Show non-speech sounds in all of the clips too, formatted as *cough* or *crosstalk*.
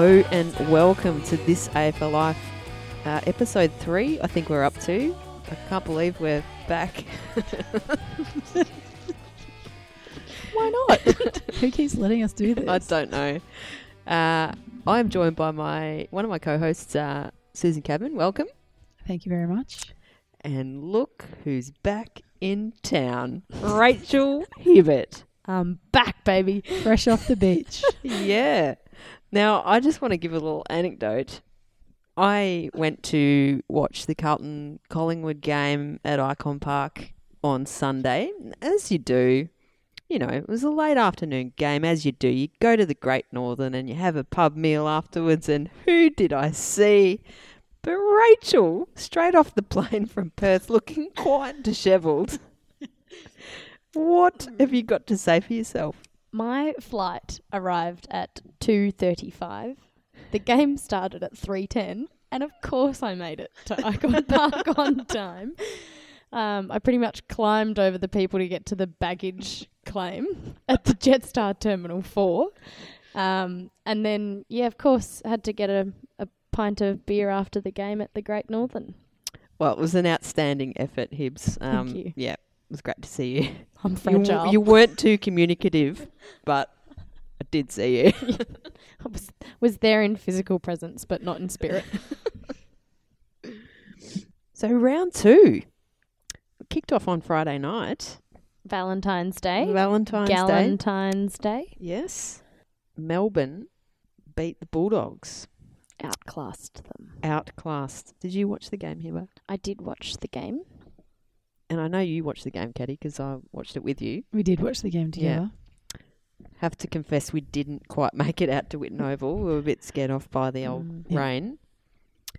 Hello and welcome to this AFL Life uh, episode three. I think we're up to. I can't believe we're back. *laughs* Why not? *laughs* Who keeps letting us do this? I don't know. Uh, I'm joined by my one of my co-hosts, uh, Susan Cabin. Welcome. Thank you very much. And look who's back in town, Rachel *laughs* Hibbert. I'm back, baby. Fresh off the beach. yeah. Now, I just want to give a little anecdote. I went to watch the Carlton Collingwood game at Ikon Park on Sunday, as you do. You know, it was a late afternoon game, as you do. You go to the Great Northern and you have a pub meal afterwards, and who did I see? But Rachel, straight off the plane from Perth, looking quite dishevelled. *laughs* what have you got to say for yourself? My flight arrived at 2:35. The game started at 3:10, and of course I made it to Ikon *laughs* Park on time. Um, I pretty much climbed over the people to get to the baggage claim at the Jetstar Terminal 4. Um, and then, yeah, of course, had to get a, a pint of beer after the game at the Great Northern. Well, it was an outstanding effort, Hibbs. Um, you. Yeah, it was great to see you. *laughs* I'm You, fragile. you weren't too *laughs* communicative, but I did see you. *laughs* I was, was there in physical presence, but not in spirit. So round two kicked off on Friday night, Valentine's Day. Valentine's Day. Galentine's Day. Yes, Melbourne beat the Bulldogs, Outclassed them. outclassed. Did you watch the game, Hiba? I did watch the game. And I know you watched the game, Caddy, because I watched it with you. We did watch the game together. Yeah. Have to confess, we didn't quite make it out to Whitten Oval. We were a bit scared off by the old Mm. Yeah. rain.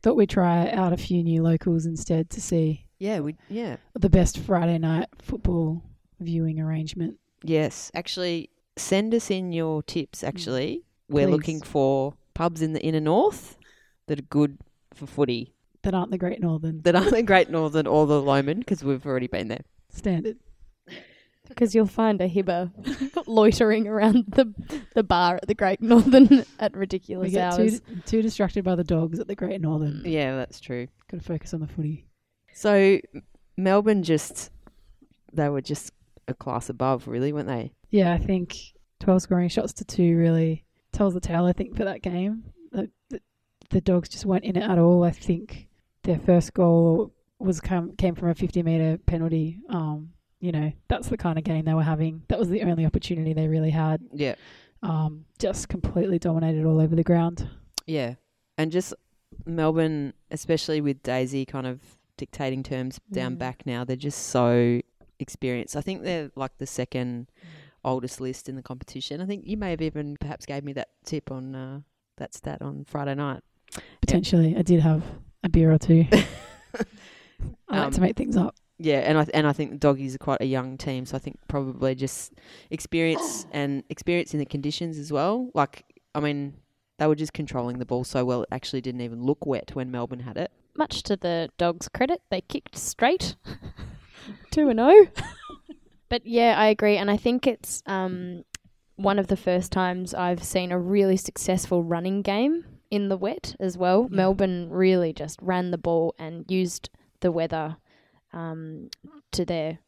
Thought we'd try out a few new locals instead to see Yeah, we yeah. the best Friday night football viewing arrangement. Yes, actually, send us in your tips. Actually, we're Please. looking for pubs in the inner north that are good for footy, That aren't the Great Northern that aren't the Great Northern or the Lomond, because we've already been there. standard. Because you'll find a hibber *laughs* loitering around the the bar at the Great Northern *laughs* at We ridiculous get hours. too, too distracted by the dogs at the Great Northern. Mm. Yeah, that's true. Got to focus on the footy. So Melbourne just they were just a class above, really, weren't they? Yeah, I think 12 scoring shots to two really tells the tale, I think, for that game. The, the, the dogs just weren't in it at all. I think their first goal was come, came from a 50 metre penalty. Um, you know, that's the kind of game they were having. That was the only opportunity they really had. Yeah, Um, just completely dominated all over the ground. yeah, and just Melbourne, especially with Daisy kind of dictating terms down Mm. back now, they're just so experienced. I think they're like the second oldest list in the competition. I think you may have even perhaps gave me that tip on uh, that stat on Friday night. Potentially, I did have a beer or two. *laughs* I like Um, to make things up. Yeah, and I and I think the doggies are quite a young team, so I think probably just experience *gasps* and experience in the conditions as well. Like, I mean, they were just controlling the ball so well; it actually didn't even look wet when Melbourne had it. Much to the dogs' credit, they kicked straight. *laughs* *laughs* Two and zero. But yeah, I agree, and I think it's um, one of the first times I've seen a really successful running game in the wet as well. Yeah. Melbourne really just ran the ball and used the weather um, to their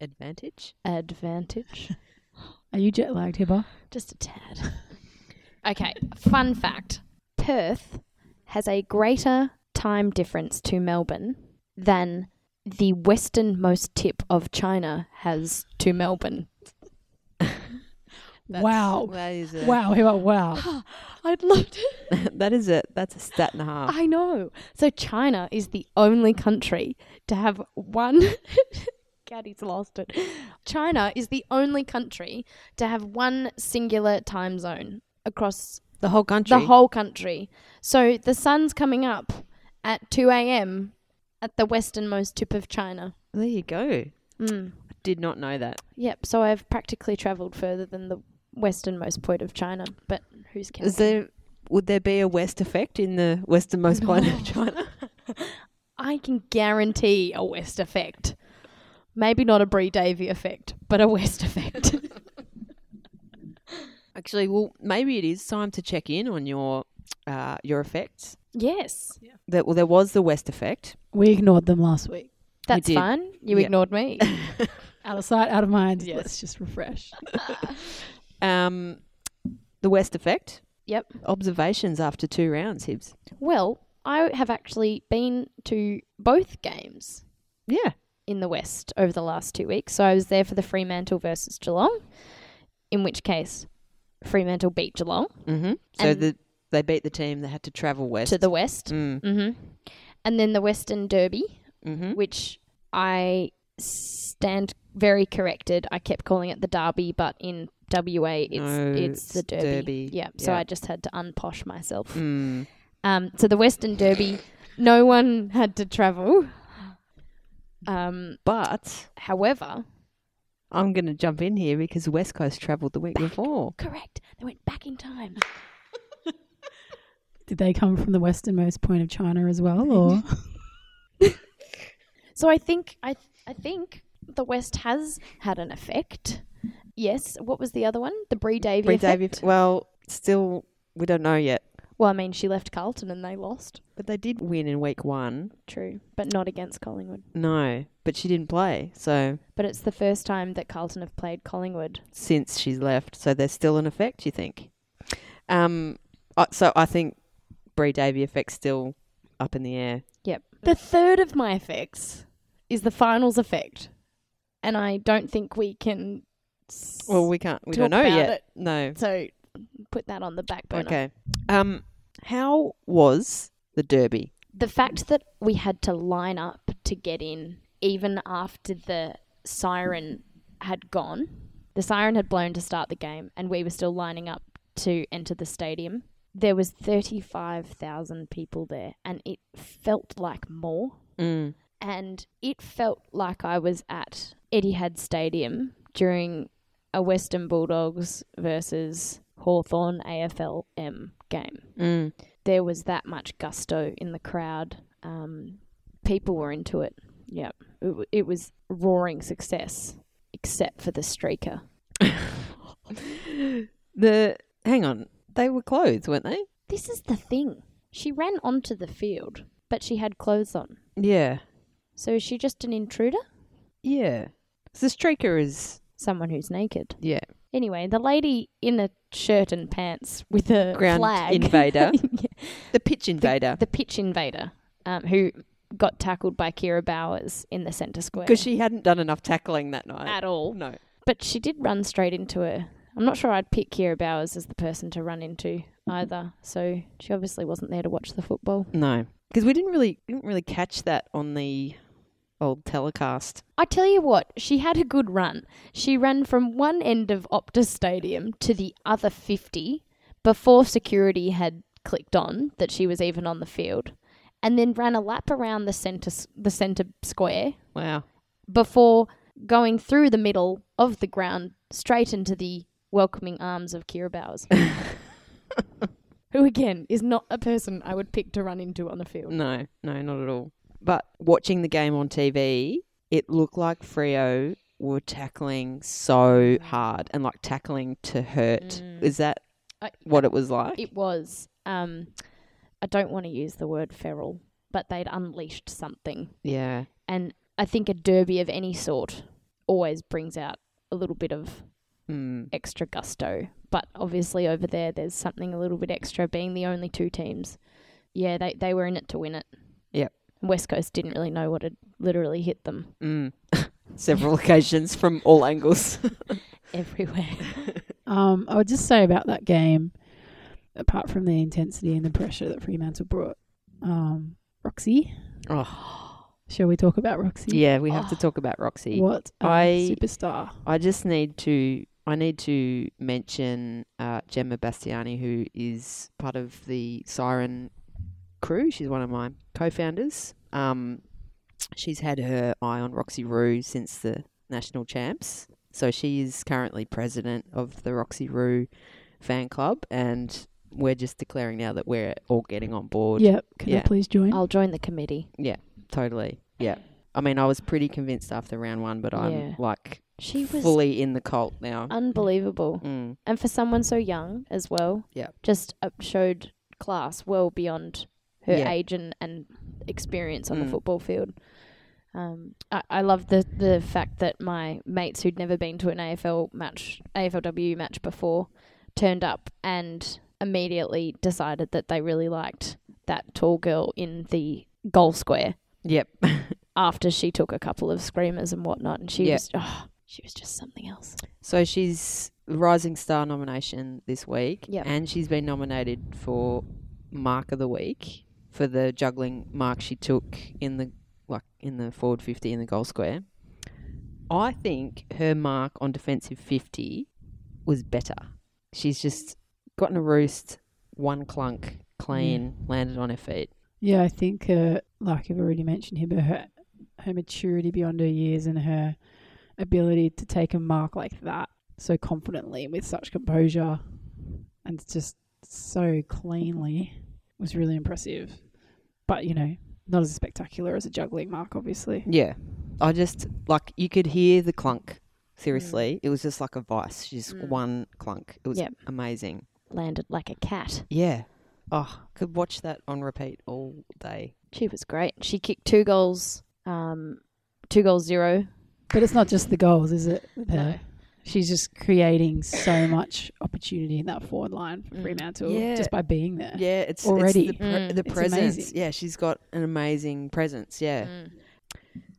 Advantage. advantage. *laughs* Are you jet lagged, Hibber? Just a tad. *laughs* okay, fun fact Perth has a greater time difference to Melbourne than the westernmost tip of China has to Melbourne. Wow. That is a, Wow, Hibber, wow. *gasps* I'd love to. *laughs* that is it. that's a stat and a half. I know. So China is the only country to have one. *laughs* Gaddy's lost it. China is the only country to have one singular time zone across the whole country. the whole country. So the sun's coming up at 2 a.m. at the westernmost tip of China. There you go. Mm. I did not know that. Yep. So I've practically travelled further than the westernmost point of China. But who's counting? Is there would there be a west effect in the westernmost point of China? *laughs* *laughs* I can guarantee a west effect. Maybe not a Bri Davey effect, but a west *laughs* effect. Actually, well, maybe it is time to check in on your uh, your effects. Yes, That well, there was the West effect. We ignored them last week. that's did. fine. You Yeah. ignored me. Out of sight, out of mind. Yes. Let's just refresh. Um, the West effect. Yep. Observations after two rounds, Hibs. well, I have actually been to both games Yeah. in the West over the last two weeks. So I was there for the Fremantle versus Geelong, in which case Fremantle beat Geelong Mm-hmm. So the they beat the team that had to travel west to the West. Mm. hmm And then the Western Derby, Mm-hmm. which I stand very corrected. I kept calling it the Derby, but in WA, it's No, it's the Derby. Derby. Yeah, so I just had to unposh myself. Mm. Um, so the Western Derby, no one had to travel. Um, But however, I'm going to jump in here because West Coast travelled the week Back. before. correct, they went back in time. *laughs* Did they come from the westernmost point of China as well, or *laughs* So I think I I think the West has had an effect. Yes. What was the other one? The Bri Davey Bri effect. Davey. Well, still, we don't know yet. Well, I mean, she left Carlton and they lost. But they did win in week one. True, but not against Collingwood. No, but she didn't play. So But it's the first time that Carlton have played Collingwood. since she's left, so there's still an effect. You think? Um. So I think Bri Davey effect's still up in the air. Yep. The third of my effects is the finals effect, and I don't think we can. s- Well, we can't. We don't know yet. it. No. so put that on the back burner. Okay. Um. How was the Derby? the fact that we had to line up to get in even after the siren had gone the siren had blown to start the game and we were still lining up to enter the stadium there was 35,000 people there and it felt like more Mm. And it felt like I was at Etihad Stadium during a Western Bulldogs versus Hawthorn AFLM game Mm. there was that much gusto in the crowd. Um, people were into it. Yeah, it, w- it was roaring success, except for the streaker. *laughs* The hang on, they were clothes, weren't they? This is the thing. She ran onto the field, but she had clothes on. Yeah. So is she just an intruder? Yeah. So the streaker is Someone who's naked. yeah Anyway, the lady in a shirt and pants with a ground flag. invader, *laughs* Yeah. the pitch invader, The pitch invader, um, who got tackled by Kiara Bowers in the centre square. because she hadn't done enough tackling that night. at all. no. But she did run straight into her. I'm not sure I'd pick Kiara Bowers as the person to run into either. So she obviously wasn't there to watch the football. No, because we didn't really didn't really catch that on the old telecast. I tell you what, she had a good run. She ran from one end of Optus Stadium to the other 50 before security had clicked on that she was even on the field, and then ran a lap around the centre the centre square Wow. before going through the middle of the ground straight into the welcoming arms of Kiara Bowers. *laughs* Who again is not a person I would pick to run into on the field. No, no, not at all. But watching the game on TV, it looked like Freo were tackling so hard and like tackling to hurt. Mm. Is that I- what it was like? It was um I don't want to use the word feral, but they'd unleashed something. yeah. And I think a derby of any sort always brings out a little bit of Mm. extra gusto. But obviously over there there's something a little bit extra being the only two teams. Yeah, they they were in it to win it. Yep. West Coast didn't really know what had literally hit them Mm. *laughs* Several occasions from all angles. *laughs* everywhere. *laughs* Um, I would just say about that game, apart from the intensity and the pressure that Fremantle brought, um, Roxy. oh, *gasps* Shall we talk about Roxy? yeah, we have to Oh. *gasps* talk about Roxy. What a I- superstar. I just need to I need to mention uh, Gemma Bastiani, who is part of the Siren crew. She's one of my co-founders. Um, she's had her eye on Roxy Roux since the national champs. So she is currently president of the Roxy Roux fan club, and we're just declaring now that we're all getting on board. Yep. Can yeah. I please join? I'll join the committee. Yeah, totally. Yeah. I mean, I was pretty convinced after round one, but I'm Yeah. like She was fully in the cult now. unbelievable. Mm. And for someone so young as well, Yeah. just uh, showed class well beyond her Yeah. age and, and experience on the Mm. football field. Um, I, I love the the fact that my mates who'd never been to an AFL match, AFLW match before, turned up and immediately decided that they really liked that tall girl in the goal square Yep. *laughs* after she took a couple of screamers and whatnot, and she Yeah. was oh, she was just something else. So she's Rising Star nomination this week, Yep. and she's been nominated for Mark of the Week for the juggling mark she took in the like in the forward fifty in the goal square. I think her mark on defensive fifty was better. She's just gotten a roost, one clunk, clean, landed on her feet. Yeah, I think, uh, like I've already mentioned here, but her, her maturity beyond her years and her ability to take a mark like that so confidently with such composure and just so cleanly was really impressive. But, you know, not as spectacular as a juggling mark, obviously. Yeah. I just like you could hear the clunk. Seriously, it was just like a vice. Just Mm. one clunk. It was Yep. amazing. Landed like a cat. Yeah. Oh, could watch that on repeat all day. She was great. She kicked two goals, um, two goals zero. *laughs* But it's not just the goals, is it? No. She's just creating so much opportunity in that forward line for Mm. Fremantle Yeah. just by being there. Yeah, it's Already. it's the, pre- Mm. the presence. amazing. Yeah, she's got an amazing presence. Yeah. Mm.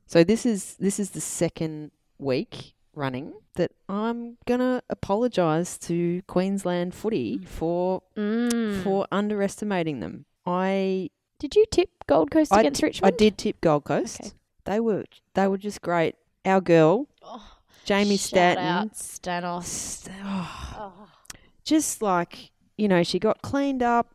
So this is this is the second week running that I'm gonna apologise to Queensland Footy for Mm. for underestimating them. I Did you tip Gold Coast I against ti- Richmond? I did tip Gold Coast. Okay. They were they were just great. Our girl Oh, Jamie shout Stanton. out Stanos. Oh, Oh. just like you know, she got cleaned up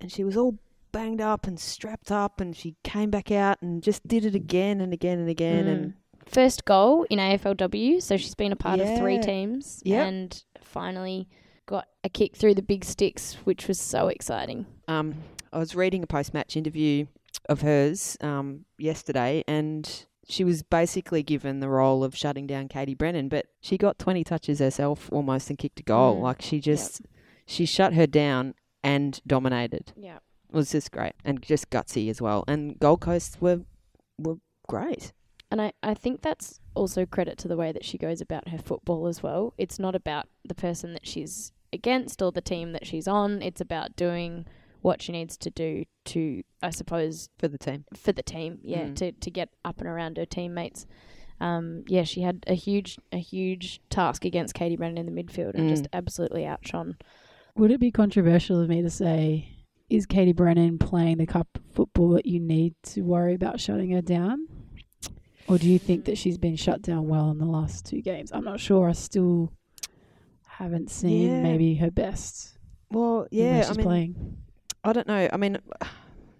and she was all banged up and strapped up, and she came back out and just did it again and again and again. And Mm. First goal in AFLW, so she's been a part of three teams Yep. and finally got a kick through the big sticks, which was so exciting. um, I was reading a post match interview of hers um, yesterday, and she was basically given the role of shutting down Katie Brennan, but she got 20 touches herself almost and kicked a goal. Mm. Like she just, she shut her down and dominated. Yeah. It was just great and just gutsy as well. And Gold Coast were were great. And I, I think that's also credit to the way that she goes about her football as well. It's not about the person that she's against or the team that she's on. It's about doing what she needs to do to, I suppose, For the team, for the team. Yeah, Mm. to, to get up and around her teammates. Um, yeah, she had a huge a huge task against Katie Brennan in the midfield and Mm. just absolutely outshone. Would it be controversial of me to say, is Katie Brennan playing the cup football that you need to worry about shutting her down? Or do you think that she's been shut down well in the last two games? I'm not sure. I still haven't seen Yeah. maybe her best. well, yeah. she's I mean, playing. I don't know. I mean,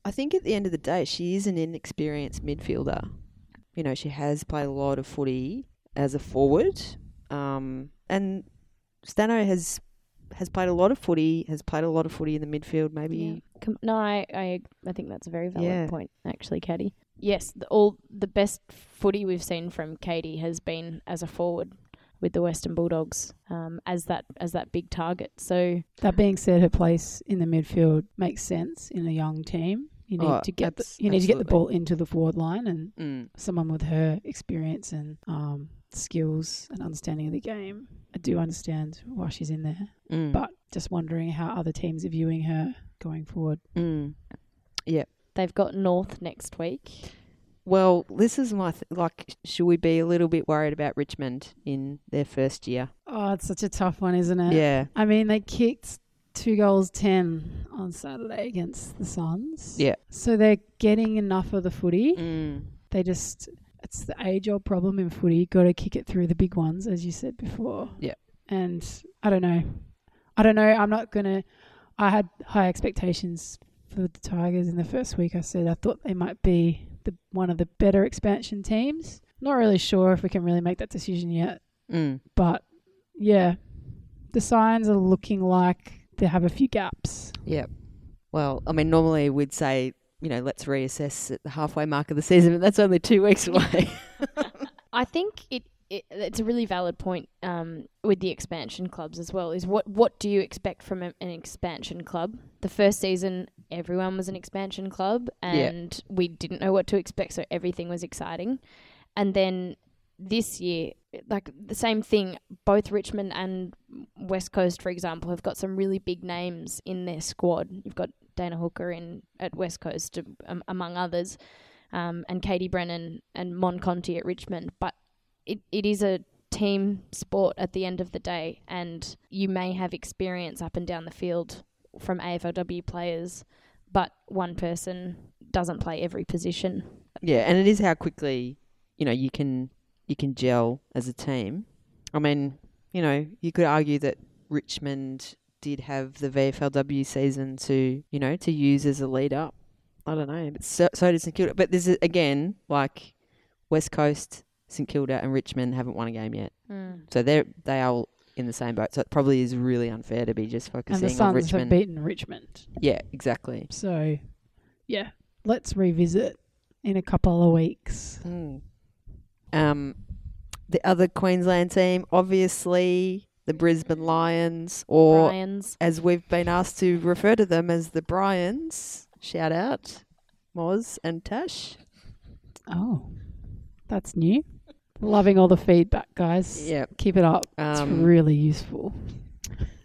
I think at the end of the day, she is an inexperienced midfielder. You know, she has played a lot of footy as a forward, um, and Stano has has played a lot of footy. Has played a lot of footy in the midfield. Maybe Yeah. Com- no, I, I I think that's a very valid Yeah. point, actually, Katie. Yes, the, all the best footy we've seen from Katie has been as a forward with the Western Bulldogs um, as that as that big target. So That being said, her place in the midfield makes sense in a young team. You need Oh, to get the, abs- you need to get the ball into the forward line, and Mm. someone with her experience and um, skills and understanding of the game, I do understand why she's in there. Mm. But just wondering how other teams are viewing her going forward. Mm. they've got North next week. Well, this is my th- like. Should we be a little bit worried about Richmond in their first year? Oh, it's such a tough one, isn't it? Yeah, I mean, they kicked two goals ten on Saturday against the Suns. Yeah. So they're getting enough of the footy. mm. They just it's the age old problem in footy. Got to kick it through the big ones, as you said before. Yeah. And I don't know. I don't know. I'm not gonna. I had high expectations for the Tigers in the first week. I said I thought they might be the one of the better expansion teams. Not really sure if we can really make that decision yet. Mm. But yeah, the signs are looking like they have a few gaps. Yep. Well, I mean, normally we'd say you know, let's reassess at the halfway mark of the season, but that's only two weeks away. *laughs* *laughs* I think it, it it's a really valid point um, with the expansion clubs as well. Is what what do you expect from a, an expansion club? The first season, everyone was an expansion club, Yeah. and we didn't know what to expect, so everything was exciting. And then this year, like the same thing, both Richmond and West Coast, for example, have got some really big names in their squad. You've got Dana Hooker in at West Coast, um, among others um, and Katie Brennan and Mon Conti at Richmond. But it, it is a team sport at the end of the day, and you may have experience up and down the field from AFLW players, but one person doesn't play every position. yeah, and it is how quickly, you know, you can you can gel as a team. I mean, you know, you could argue that Richmond did have the VFLW season to, you know, to use as a lead up. I don't know, but so, so did St Kilda. But there's a, again, like West Coast, St Kilda, and Richmond haven't won a game yet, hmm. so they're they are in the same boat. So it probably is really unfair to be just focusing And the on Suns have Richmond. beaten Richmond. yeah, exactly. So, yeah, let's revisit in a couple of weeks. Mm. Um, the other Queensland team, obviously the Brisbane Lions, or Brian's. as we've been asked to refer to them as the Bryans. Shout out, Moz and Tash. Oh, that's new. Loving all the feedback, guys. Yeah, Keep it up. it's Um, really useful.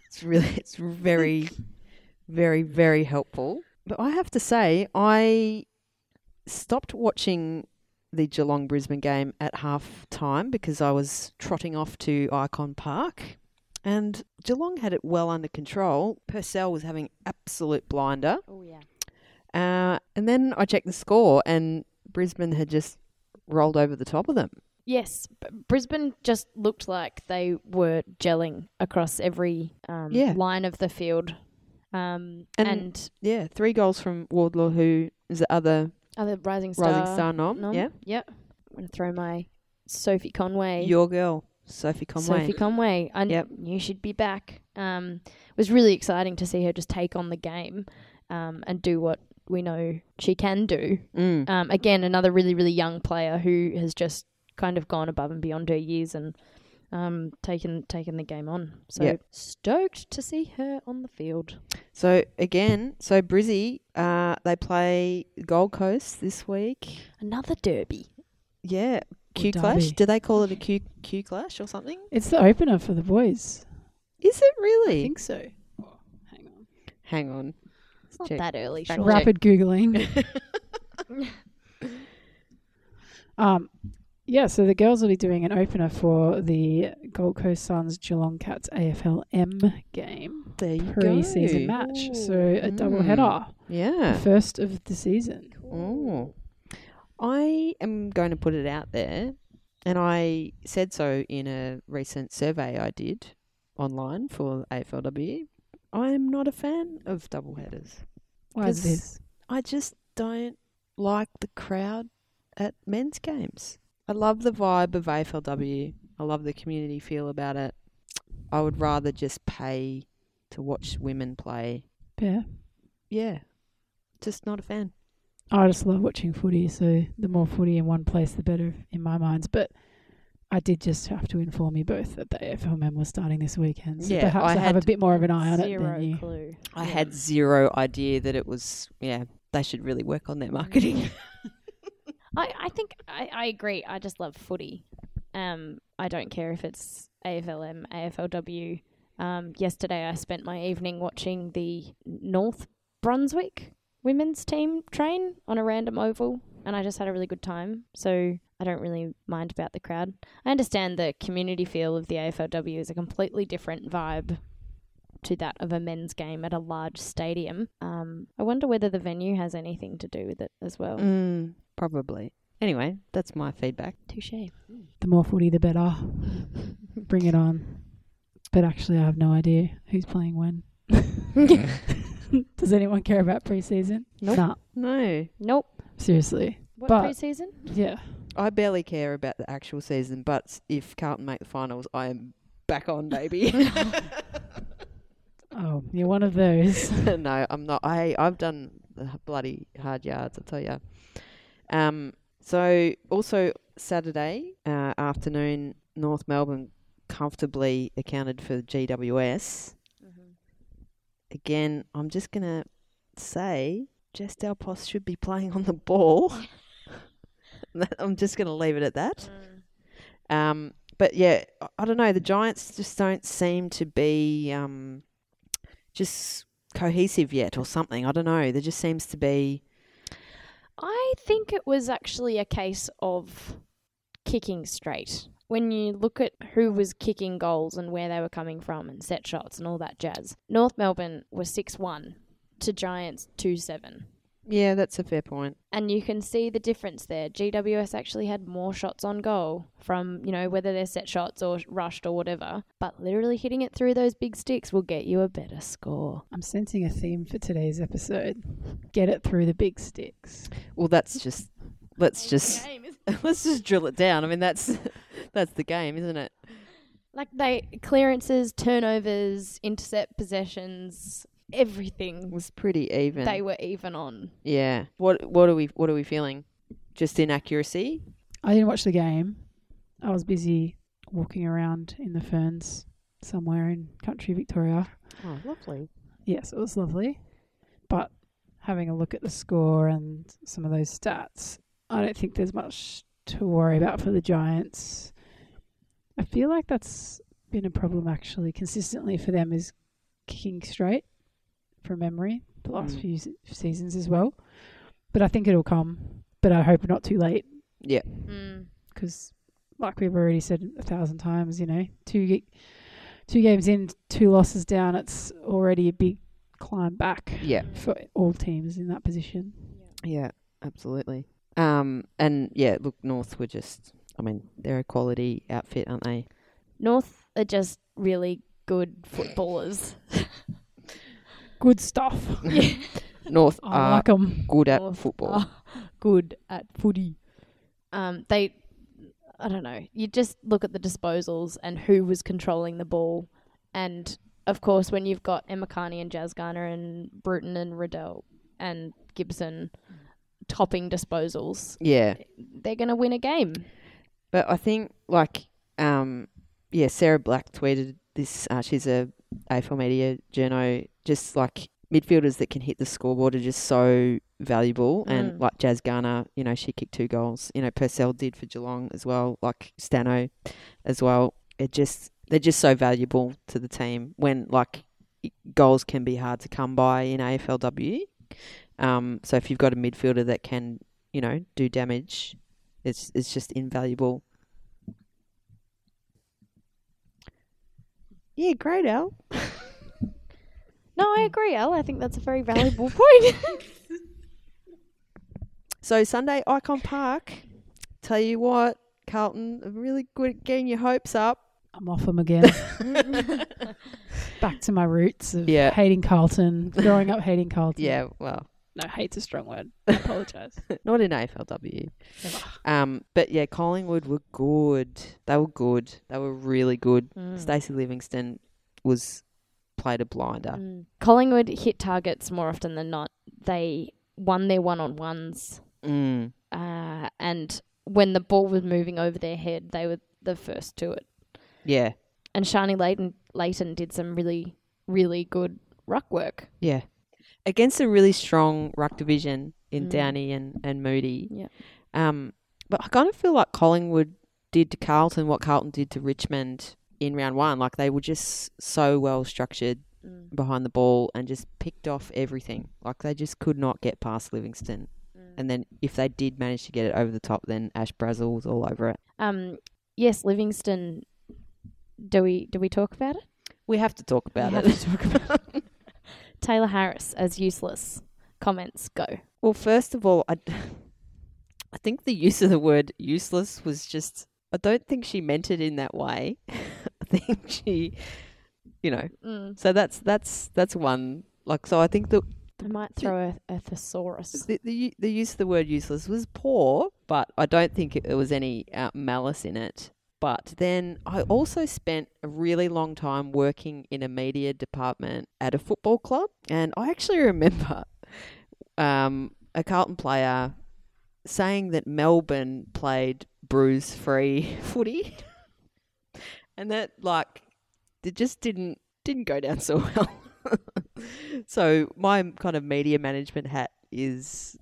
it's really, it's very, very, very helpful. But I have to say, I stopped watching the Geelong Brisbane game at half time because I was trotting off to Ikon Park. And Geelong had it well under control. Purcell was having absolute blinder. Oh yeah. Uh, and then I checked the score, and Brisbane had just rolled over the top of them. Yes, B- Brisbane just looked like they were gelling across every um, Yeah. line of the field. Um, And- and, Yeah, three goals from Wardlaw, who is the other other rising star. Rising Star nom. nom. Yeah, Yep. I'm going to throw my Sophie Conway. your girl, Sophie Conway. Sophie Conway. I Yep. knew she'd be back. Um, it was really exciting to see her just take on the game um, and do what we know she can do. Mm. Um, again, another really, really young player who has just kind of gone above and beyond her years and um, taken taken the game on. So Yep. stoked to see her on the field. So again, so Brizzy, uh, they play Gold Coast this week. Another derby. Yeah, Q derby. Clash. Do they call it a Q Q Clash or something? It's the opener for the boys. Is it really? I think so. Oh, hang on. Hang on. It's not Check. that early, Fact Rapid googling. *laughs* *laughs* *laughs* um, yeah. So the girls will be doing an opener for the Gold Coast Suns Geelong Cats AFLM game There you pre-season go. match. So a Mm. double header, the Yeah. first of the season. Oh. I am going to put it out there, and I said so in a recent survey I did online for AFLW. I'm not a fan of double headers. Why is this? I just don't like the crowd at men's games. I love the vibe of AFLW. I love the community feel about it. I would rather just pay to watch women play. Yeah. Yeah. Just not a fan. I just love watching footy, so the more footy in one place, the better in my minds. But I did just have to inform you both that the AFLM was starting this weekend. So Yeah, perhaps I I, have a had bit more of an eye on it Zero than you. clue. I Yeah. had zero idea that it was, yeah, they should really work on their marketing. *laughs* I, I think I, I agree. I just love footy. Um, I don't care if it's AFLM, AFLW. Um, yesterday I spent my evening watching the North Brunswick women's team train on a random oval, and I just had a really good time. So I don't really mind about the crowd. I understand the community feel of the AFLW is a completely different vibe to that of a men's game at a large stadium. Um, I wonder whether the venue has anything to do with it as well. mm, probably. Anyway, that's my feedback. Touche. The more footy, the better. Bring it on. But actually, I have no idea who's playing when. *laughs* Does anyone care about preseason? Nope. Nah, No, Nope. seriously. What But- preseason? Yeah. I barely care about the actual season, but if Carlton make the finals, I am back on, baby. *laughs* Oh, you're one of those. *laughs* no, I'm not. I I've done the bloody hard yards, I tell you. Um, so also Saturday uh, afternoon, North Melbourne comfortably accounted for GWS. Again, I'm just gonna say Jess Dal Pos should be playing on the ball. *laughs* I'm just gonna leave it at that. Um, but yeah, I- I don't know. The Giants just don't seem to be um, just cohesive yet, or something. I don't know. There just seems to be. I think it was actually a case of kicking straight. When you look at who was kicking goals and where they were coming from and set shots and all that jazz, North Melbourne was 6 1 to Giants 2 7. Yeah, that's a fair point. And you can see the difference there. GWS actually had more shots on goal from, you know, whether they're set shots or rushed or whatever. But literally hitting it through those big sticks will get you a better score. I'm sensing a theme for today's episode. Get it through the big sticks. Well, that's just. Let's just *laughs* let's just drill it down. I mean, that's *laughs* that's the game, isn't it? Like they clearances, turnovers, intercept possessions, It everything was pretty even. they were even on. yeah. What what are we what are we feeling? Just inaccuracy. I didn't watch the game. I was busy walking around in the ferns somewhere in country Victoria. Oh, lovely. Yes, it was lovely. But having a look at the score and some of those stats, I don't think there's much to worry about for the Giants. I feel like that's been a problem actually consistently for them is kicking straight from memory the last Mm. few se- seasons as well. But I think it'll come. But I hope not too late Yeah. Mm. because, like we've already said a thousand times, you know, two ga- two games in, two losses down, it's already a big climb back Yeah. for all teams in that position. Yeah. Absolutely. Um. And yeah. Look, North were just. I mean, they're a quality outfit, aren't they? North are just really good footballers. *laughs* Good stuff. *laughs* North I are like 'em. good at North football. are good at footy. Um, they, I don't know. You just look at the disposals and who was controlling the ball, and of course, when you've got Emma Kearney and Jazz Garner and Bruton and Riddell and Gibson topping disposals, Yeah. they're going to win a game. But I think like um yeah, Sarah Black tweeted this. Uh, she's a AFL media journo. Just like midfielders that can hit the scoreboard are just so valuable. And Mm. like Jazz Garner, you know, she kicked two goals. You know, Purcell did for Geelong as well. Like Stano as well. It just they're just so valuable to the team when like goals can be hard to come by in AFLW. Um, so if you've got a midfielder that can, you know, do damage, it's it's just invaluable. Yeah, great, Al. *laughs* No, I agree, Al. I think that's a very valuable point. *laughs* So Sunday, Ikon Park. Tell you what, Carlton are really good at getting your hopes up. I'm off them again. *laughs* *laughs* Back to my roots of Yeah. hating Carlton, growing up hating Carlton. Yeah, well, No, hate's a strong word. I apologise. not in AFLW. Never. Um, but yeah, Collingwood were good. They were good. They were really good. Mm. Stacey Livingstone was played a blinder. Mm. Collingwood hit targets more often than not. They won their one on ones, Mm. uh, and when the ball was moving over their head, they were the first to it. Yeah, And Sharni Layton, Layton did some really, really good ruck work. yeah. Against a really strong ruck division in Mm. Downie and, and Moody. Yeah. Um, but I kind of feel like Collingwood did to Carlton what Carlton did to Richmond in round one. Like they were just so well structured behind the ball and just picked off everything. Like they just could not get past Livingstone. And then if they did manage to get it over the top, then Ash Brazill was all over it. Um, yes, Livingstone. Do we do we talk about it? We have to talk about We it. have to talk about it. *laughs* Tayla Harris as useless. Comments go. Well, first of all, I, *laughs* I think the use of the word useless was just. I don't think she meant it in that way. *laughs* I think she, you know. Mm. So that's that's that's one. Like so, I think the I might throw a, a thesaurus. the, the the use of the word useless was poor, but I don't think it, there was any uh, malice in it. But then I also spent a really long time working in a media department at a football club, and I actually remember um, a Carlton player saying that Melbourne played bruise free *laughs* footy. and that like it just didn't didn't go down so well. *laughs* so my kind of media management hat is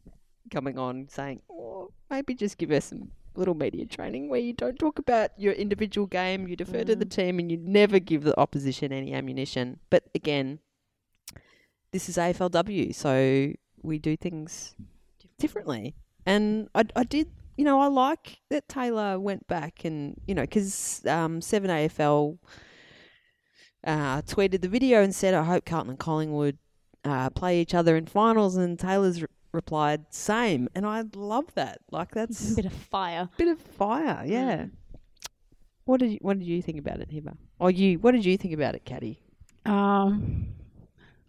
coming on saying, oh, maybe just give us some little media training where you don't talk about your individual game, you defer to the Mm. team, and you never give the opposition any ammunition. But again, this is AFLW, so we do things differently. And I, I did, you know, I like that Tayla went back and, you know, because um, 7AFL uh, tweeted the video and said, I hope Carlton and Collingwood uh, play each other in finals. And Tayla's re- replied, same. And I love that. Like, that's a bit of fire. bit of fire, yeah. Mm. What did you, what did you think about it, Hiba? Or you? What did you think about it, Caddy? Um,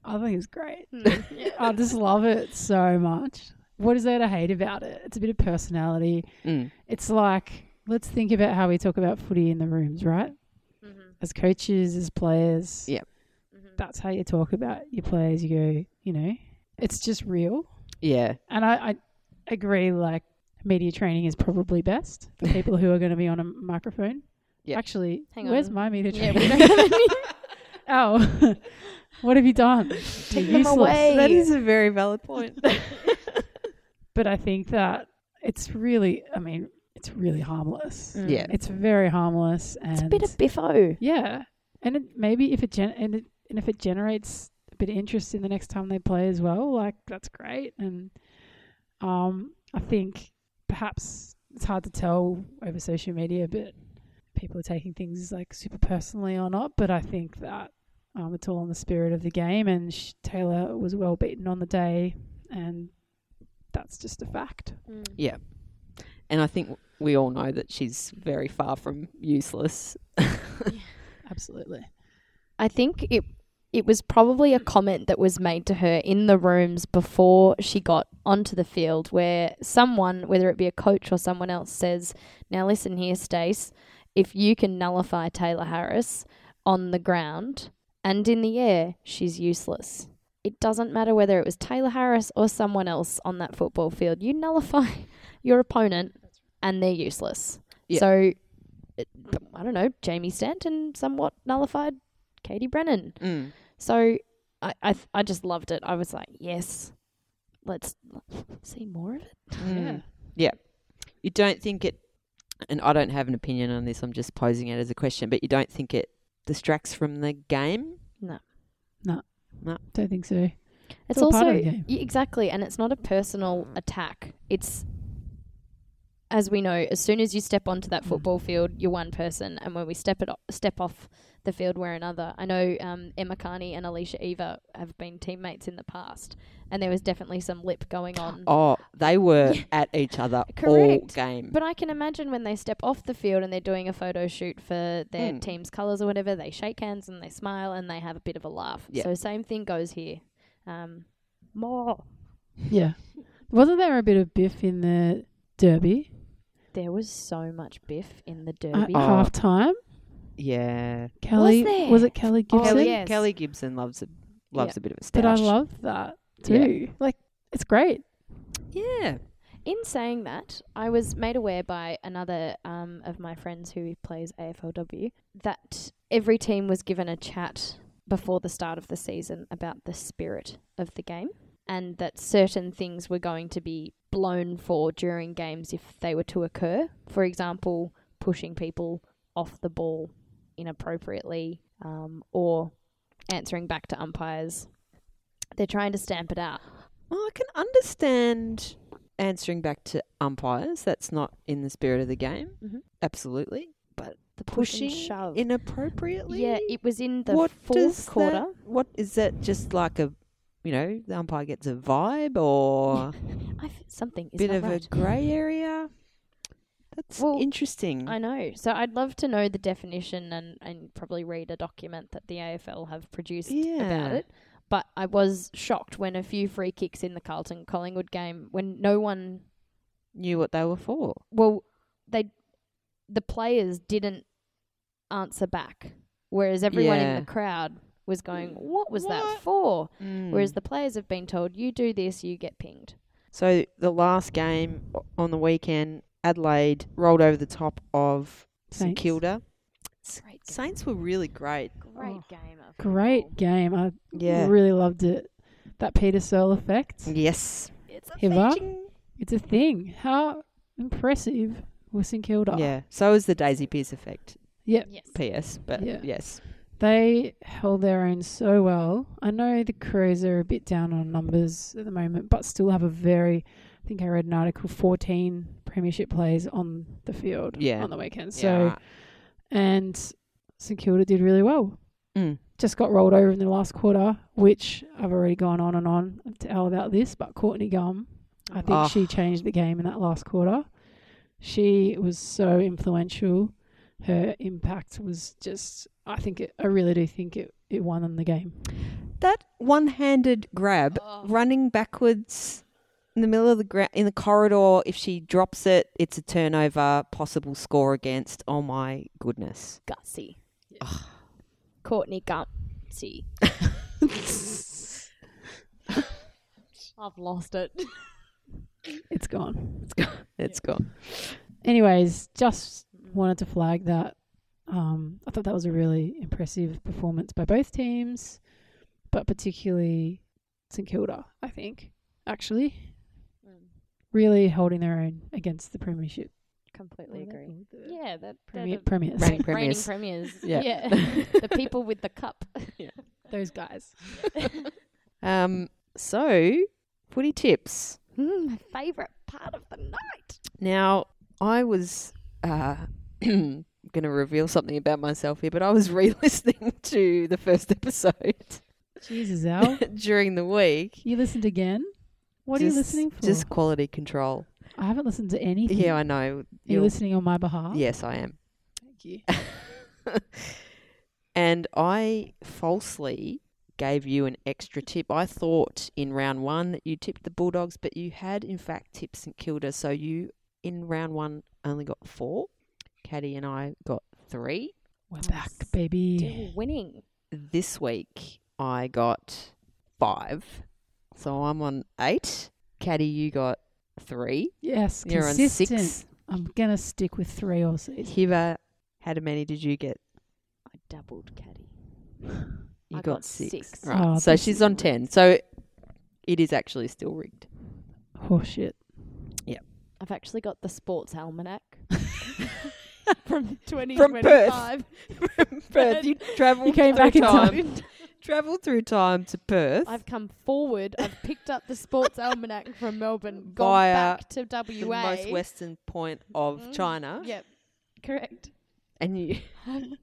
I think it's great. yeah. *laughs* I just love it so much. What is there to hate about it? It's a bit of personality. Mm. It's like let's think about how we talk about footy in the rooms, right? Mm-hmm. As coaches, as players. Yeah. That's how you talk about your players. You go, you know, it's just real. Yeah, And I, I agree, like, media training is probably best for *laughs* people who are going to be on a microphone. Yeah. Actually, Hang where's on. my media training? we don't have any. *laughs* *laughs* oh, what have you done? Take You're them useless. away. that is a very valid point. But I think that it's really, I mean, it's really harmless. Mm. Yeah. It's very harmless, and It's a bit of biffo. yeah, and it, maybe if it gen- and, it, and if it generates a bit of interest in the next time they play as well, like that's great. And um, I think perhaps it's hard to tell over social media, but people are taking things like super personally or not. But I think that um, it's all in the spirit of the game, and sh- Tayla was well beaten on the day, and that's just a fact. Mm. yeah, and I think we all know that she's very far from useless. *laughs* Absolutely. I think it it was probably a comment that was made to her in the rooms before she got onto the field where someone, whether it be a coach or someone else, says, Now listen here, Stace, if you can nullify Tayla Harris on the ground and in the air, she's useless. It doesn't matter whether it was Tayla Harris or someone else on that football field. You nullify *laughs* your opponent and they're useless. Yeah. So, it- I don't know, Jamie Stanton somewhat nullified Katie Brennan. Mm. So I, I th- I just loved it. I was like, yes, let's *laughs* see more of it. Mm. Yeah. You don't think it, and I don't have an opinion on this, I'm just posing it as a question, but you don't think it distracts from the game? Don't think so. It's all also part of the game. exactly, and it's not a personal attack. It's as we know, as soon as you step onto that Mm. football field, you're one person, and when we step it o- step off the field, we're another. I know um, Emma Kearney and Alicia Eva have been teammates in the past, and there was definitely some lip going on. *gasps* Oh, they were *laughs* at each other all Correct. game. But I can imagine when they step off the field and they're doing a photo shoot for their Mm. team's colours or whatever, they shake hands and they smile and they have a bit of a laugh. Yeah. So same thing goes here. Um, more. Yeah. Wasn't there a bit of biff in the derby There was so much biff in the at derby. Oh. half time? Yeah. Kelly there? was it Kelly Oh, Gibson? Kelly, yes. Kelly Gibson loves a, loves a bit of a stoush. But I love that Yeah. too. Like it's great. Yeah. In saying that, I was made aware by another um, of my friends who plays AFLW that every team was given a chat before the start of the season about the spirit of the game and that certain things were going to be blown for during games if they were to occur. For example, pushing people off the ball inappropriately um, or answering back to umpires. They're trying to stamp it out. Well, I can understand answering back to umpires. That's not in the spirit of the game. Mhm. Absolutely. But The push pushing and shove. inappropriately? Yeah, it was in the what fourth quarter. That, what is that just like a, you know, the umpire gets a vibe or *laughs* I f- something is a bit of right. a grey area? That's Well, interesting. I know. So I'd love to know the definition and, and probably read a document that the AFL have produced Yeah. about it. But I was shocked when a few free kicks in the Carlton Collingwood game when no one Knew what they were for. well they the players didn't answer back whereas everyone in the crowd was going, "What was that for?" Mm. Whereas the players have been told, "You do this, you get pinged." So the last game on the weekend, Adelaide rolled over the top of St Kilda. Great game. Saints were really great. Great Oh, game. Great football. game. I Yeah. really loved it. That Peta Searle effect. Yes. It's a Hiva? thing. It's a thing. How impressive was St Kilda? Yeah. So is the Daisy Pearce effect. Yep. Yes. PS. But Yeah. yes. They held their own so well. I know the Crows are a bit down on numbers at the moment, but still have a very, I think I read an article, 14 premiership players on the field Yeah. on the weekend. So, yeah. and St Kilda did really well. Mm. Just got rolled over in the last quarter, which I've already gone on and on to tell about this, but Courtney Gum, I think Oh. she changed the game in that last quarter. She was so influential. Her impact was just, I think, it, I really do think it, it won them the game. That one-handed grab, Oh. running backwards in the middle of the gra- in the corridor. If she drops it, it's a turnover. Possible score against. Oh my goodness. Gutsy. Courtney Gutsy. *laughs* I've lost it. It's gone. It's gone. It's gone. Anyways, just wanted to flag that. Um, I thought that was a really impressive performance by both teams, but particularly St Kilda, I think, actually. Really holding their own against the Premiership. Completely What agree. called? The Yeah, that Premier, the premiers. Reigning reigning premiers. premiers. *laughs* Yeah. yeah. *laughs* the people with the cup. *laughs* Yeah. Those guys. Um. So, footy tips. Mm, my favourite part of the night. Now, I was uh, *clears throat* going to reveal something about myself here, but I was re-listening to the first episode Jesus, Al. during the week. you listened again? What are you listening for? Just quality control. I haven't listened to anything. Yeah, I know. Are you You'll- listening on my behalf? Yes, I am. Thank you. *laughs* and I falsely gave you an extra tip. I thought in round one that you tipped the Bulldogs, but you had in fact tipped St Kilda. So you in round one only got four. Caddy and I got three. We're back, baby. Still winning. This week I got five. So I'm on eight. Caddy, you got three. Yes, You're consistent. on six. I'm gonna stick with three or six. Hiva, how many did you get? I doubled Caddy. *laughs* You I got, got six. six. Right. Oh, so she's is on ten. So it is actually still rigged. Horseshit. I've actually got the sports almanac *laughs* from 2025. From Perth. Perth, you *laughs* travelled You came through back in time. Travelled through time to Perth. I've come forward. I've picked up the sports almanac from Melbourne, gone Via back to the WA. most western point of Mhm. China, Yep, correct. and you. *laughs*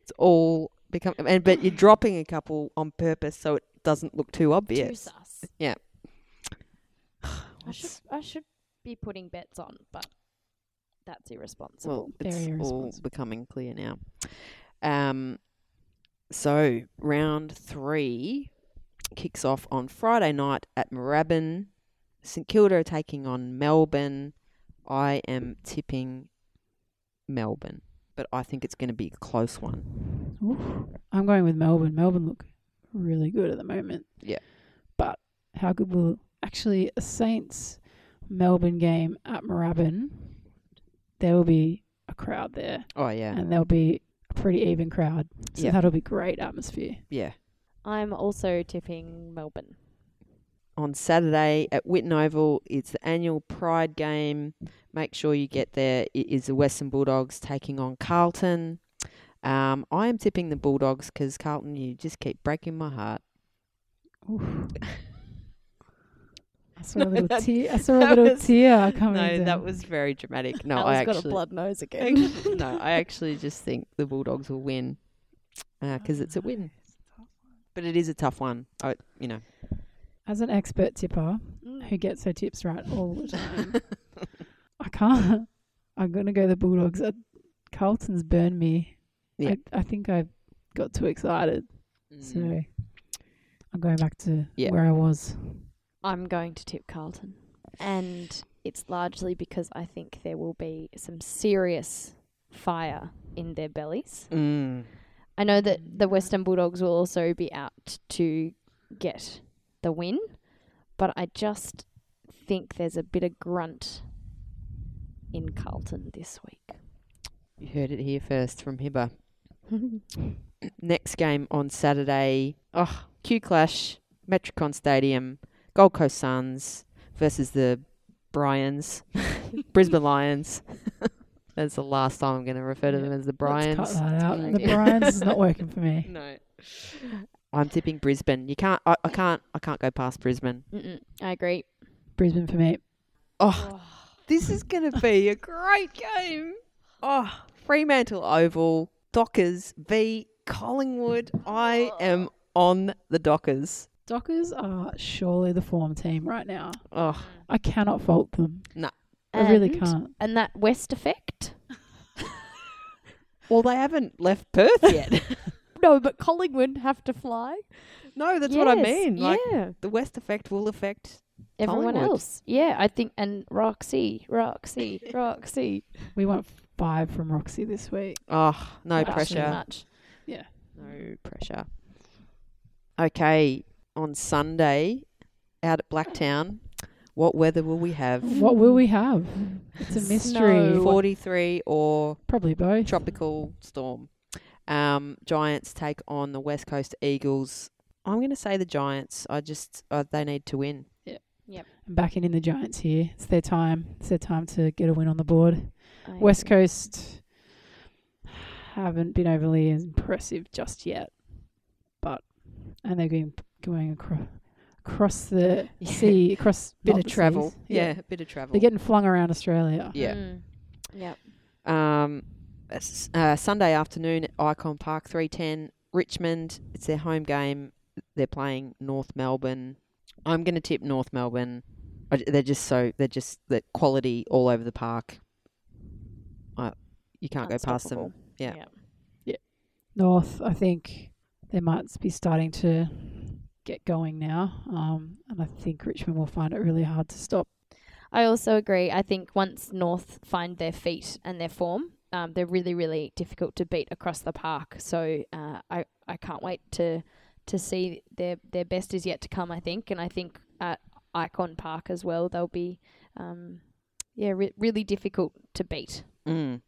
it's all become, and but you're dropping a couple on purpose so it doesn't look too obvious. Too sus. Yeah. *sighs* I should I should be putting bets on, but that's Well, irresponsible. it's Very all irresponsible. becoming clear now. Um, so round three kicks off on Friday night at Moorabbin. St Kilda are taking on Melbourne. I am tipping Melbourne, but I think it's going to be a close one. I'm going with Melbourne. Melbourne look really good at the moment. Yeah. But how good will actually a Saints Melbourne game at Moorabbin? There will be a crowd there, Oh yeah, and there'll be pretty even crowd. So Yeah. that'll be great atmosphere. yeah. I'm also tipping Melbourne. On Saturday at Whitten Oval, it's the annual Pride game. Make sure you get there. It is the Western Bulldogs taking on Carlton. Um, I am tipping the Bulldogs because Carlton, you just keep breaking my heart. Oof. *laughs* I saw a little *laughs* That- tear. I saw a little was- tear coming. No, that was very dramatic. No, I got a blood nose *laughs* again. no, I *laughs* actually just think the Bulldogs will win because it's a win. But it is a tough one. I, you know, As an expert tipper Mm. who gets her tips right all the time, I can't. I'm gonna go the Bulldogs. Uh, Carlton's burned me. Yeah. I, I think I got too excited, so Mm. I'm going back to Yeah. where I was. I'm going to tip Carlton. And it's largely because I think there will be some serious fire in their bellies. Mm. I know that the Western Bulldogs will also be out to get the win, but I just think there's a bit of grunt in Carlton this week. You heard it here first from Hibber. *laughs* Next game on Saturday. Oh, Q Clash, Metricon Stadium, Gold Coast Suns versus the Bryans, *laughs* Brisbane Lions. *laughs* That's the last time I'm going to refer to them as the Bryans. Let's cut that out. The Bryans is not *laughs* working for me. No. I'm tipping Brisbane. You can't. I, I can't. I can't go past Brisbane. Mm-mm, I agree. Brisbane for me. Oh, this is going to be a great game. Oh, Fremantle Oval, Dockers v Collingwood. I am on the Dockers. Dockers are surely the form team right now. Oh, I cannot fault them. No. I really can't. And that West effect? well, they haven't left Perth yet. *laughs* *laughs* No, but Collingwood have to fly. no, that's what I mean. Like yeah, the West effect will affect. everyone Collingwood. else. Yeah, I think, and Roxy, Roxy, *laughs* Roxy. We want five from Roxy this week. Oh, no That's too pressure. much. No pressure. Okay, on Sunday, out at Blacktown, what weather will we have? What will we have? It's a mystery. Snow. 43 or Probably both. tropical storm. Um, Giants take on the West Coast Eagles. I'm going to say the Giants. I just uh, they need to win. Yep. Yep. I'm backing in the Giants here. It's their time. It's their time to get a win on the board. I West agree. Coast haven't been overly impressive just yet, but and they're going going across across the Yeah. sea, *laughs* across Bit of travel. seas. Yeah, bit of travel. they're getting flung around Australia. yeah. Mm. Yep. Um, uh, Sunday afternoon at Ikon Park, three ten. Richmond. It's their home game. They're playing North Melbourne. I'm going to tip North Melbourne. I j- They're just so they're just the quality all over the park. I, you can't go past them. Unstoppable. Yeah. Yep. North, I think they might be starting to get going now, um, and I think Richmond will find it really hard to stop. I also agree. I think once North find their feet and their form, um, they're really, really difficult to beat across the park. So uh, I, I can't wait to to see their their best is yet to come. I think, and I think at Ikon Park as well, they'll be, um, yeah, re- really difficult to beat. Mm.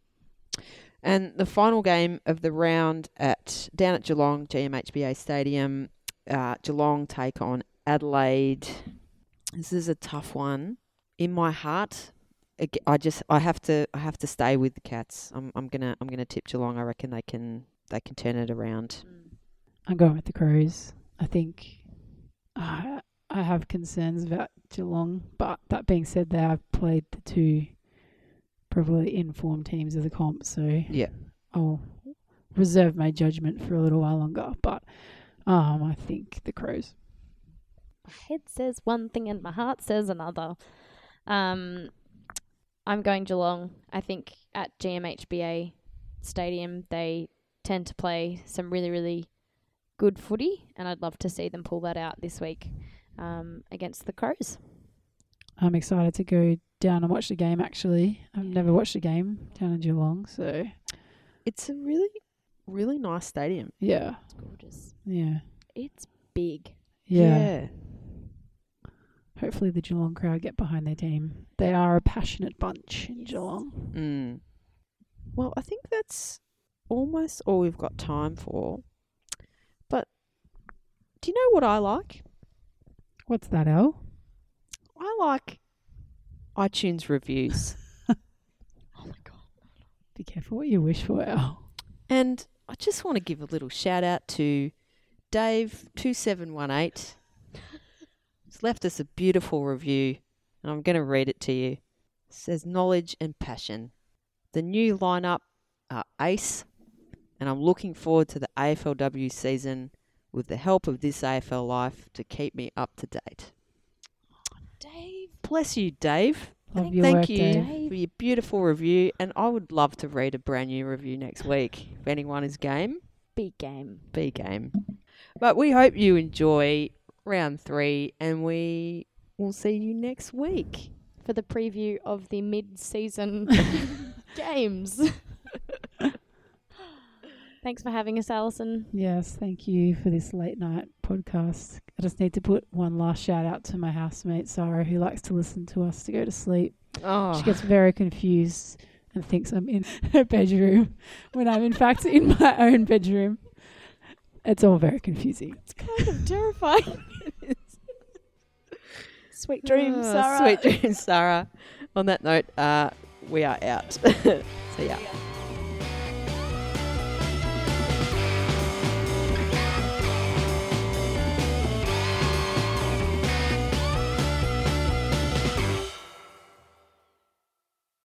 And the final game of the round at down at Geelong GMHBA Stadium, uh, Geelong take on Adelaide. This is a tough one. In my heart, I just I have to I have to stay with the Cats. I'm I'm gonna I'm gonna tip Geelong. I reckon they can they can turn it around. I'm going with the Crows. I think uh, I have concerns about Geelong, but that being said, they have played the two probably informed teams of the comp, so Yeah. I'll reserve my judgment for a little while longer. But um, I think the Crows. my head says one thing and my heart says another. Um, I'm going Geelong. I think at GMHBA Stadium they tend to play some really, really good footy, and I'd love to see them pull that out this week um, against the Crows. I'm excited to go down and watch the game. Actually, I've never watched a game down in Geelong, so It's a really really nice stadium. yeah, It's gorgeous. yeah, It's big. yeah. Hopefully, the Geelong crowd get behind their team. They are a passionate bunch in Yes. Geelong. Mm. Well, I think that's almost all we've got time for. But do you know what I like? What's that, El? I like iTunes reviews. *laughs* Oh my god. Be careful what you wish for, El. and I just want to give a little shout out to Dave2718. He's left us a beautiful review, and I'm going to read it to you. It says, Knowledge and passion. The new lineup are ace, and I'm looking forward to the AFLW season with the help of this AFL life to keep me up to date. Dave. Bless you, Dave. Love your Thank work, you Dave. for your beautiful review, and I would love to read a brand new review next week. If anyone is game, Be game. be game. But we hope you enjoy round three, and we will see you next week. For the preview of the mid season *laughs* *laughs* games. Thanks for having us, Alison. Yes, thank you for this late night podcast. I just need to put one last shout out to my housemate Sarah, who likes to listen to us to go to sleep. Oh, She gets very confused and thinks I'm in *laughs* her bedroom when I'm in fact in my own bedroom. It's all very confusing. It's kind of terrifying. *laughs* Sweet dreams, Oh, Sarah. Sweet dreams, Sarah. *laughs* On that note, uh, we are out. See ya.